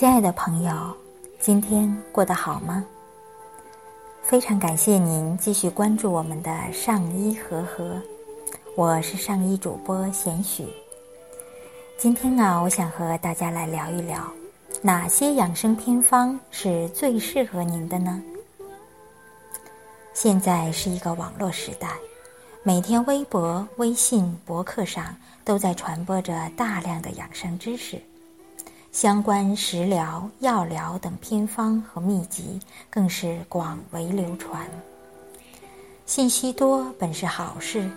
亲爱的朋友，今天过得好吗？非常感谢您继续关注我们的上医和和，我是上医主播贤许。今天呢，我想和大家来聊一聊，哪些养生偏方是最适合您的呢？现在是一个网络时代，每天微博、微信、博客上都在传播着大量的养生知识。相关食疗、药疗等偏方和秘籍更是广为流传。信息多本是好事，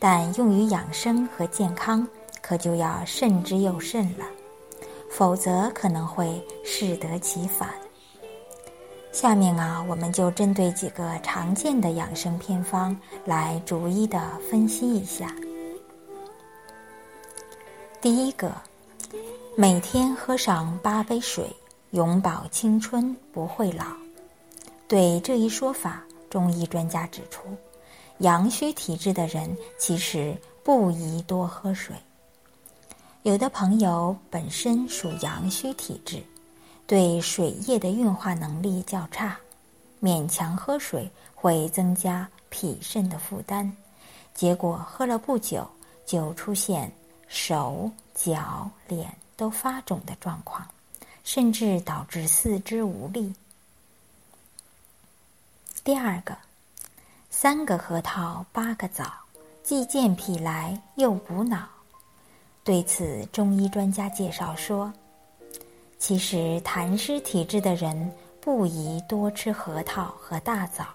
但用于养生和健康，可就要慎之又慎了，否则可能会适得其反。下面啊，我们就针对几个常见的养生偏方来逐一的分析一下。第一个。每天喝上八杯水，永葆青春不会老。对这一说法，中医专家指出，阳虚体质的人其实不宜多喝水。有的朋友本身属阳虚体质，对水液的运化能力较差，勉强喝水会增加脾肾的负担，结果喝了不久就出现手脚脸。都发肿的状况，甚至导致四肢无力。第二个，三个核桃八个枣，既健脾来又补脑。对此，中医专家介绍说，其实痰湿体质的人不宜多吃核桃和大枣。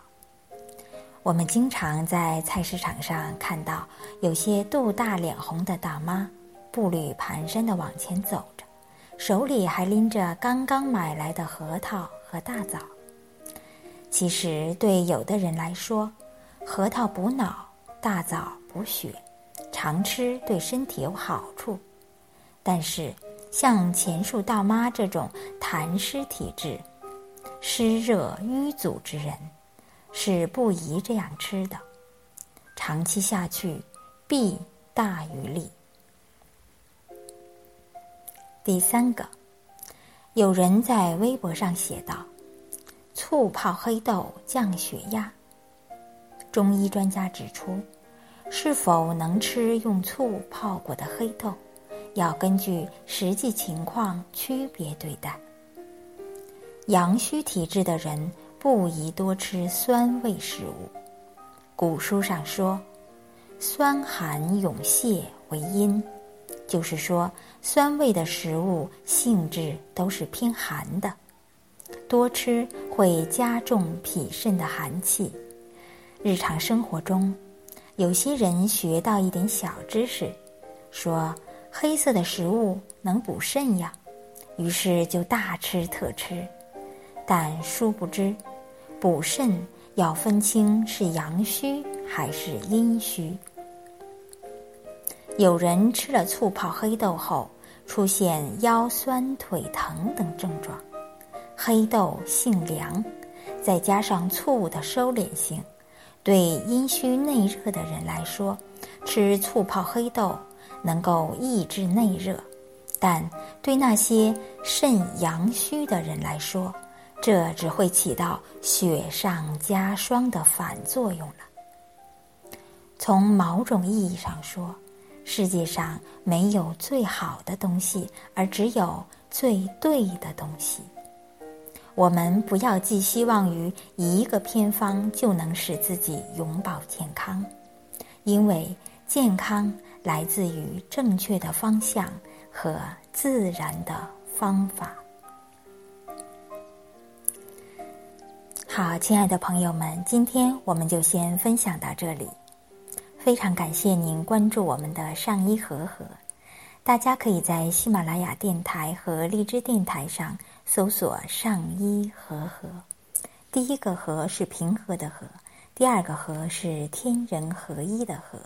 我们经常在菜市场上看到有些肚大脸红的大妈。步履蹒跚的往前走着，手里还拎着刚刚买来的核桃和大枣。其实对有的人来说，核桃补脑，大枣补血，常吃对身体有好处。但是像前述大妈这种痰湿体质、湿热瘀阻之人，是不宜这样吃的。长期下去，弊大于利。第三个，有人在微博上写道：“醋泡黑豆降血压。”中医专家指出，是否能吃用醋泡过的黑豆，要根据实际情况区别对待。阳虚体质的人不宜多吃酸味食物。古书上说：“酸寒涌泄为阴。”就是说，酸味的食物性质都是偏寒的，多吃会加重脾肾的寒气。日常生活中，有些人学到一点小知识，说黑色的食物能补肾呀，于是就大吃特吃。但殊不知，补肾要分清是阳虚还是阴虚。有人吃了醋泡黑豆后，出现腰酸腿疼等症状。黑豆性凉，再加上醋的收敛性，对阴虚内热的人来说，吃醋泡黑豆能够抑制内热；但对那些肾阳虚的人来说，这只会起到雪上加霜的反作用了。从某种意义上说，世界上没有最好的东西，而只有最对的东西。我们不要寄希望于一个偏方就能使自己永葆健康，因为健康来自于正确的方向和自然的方法。好，亲爱的朋友们，今天我们就先分享到这里。非常感谢您关注我们的上医和和，大家可以在喜马拉雅电台和荔枝电台上搜索“上医和和”。第一个“和”是平和的“和”，第二个“和”是天人合一的“和”。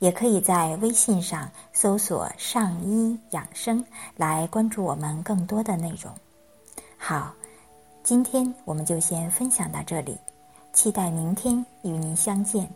也可以在微信上搜索“上医养生”来关注我们更多的内容。好，今天我们就先分享到这里，期待明天与您相见。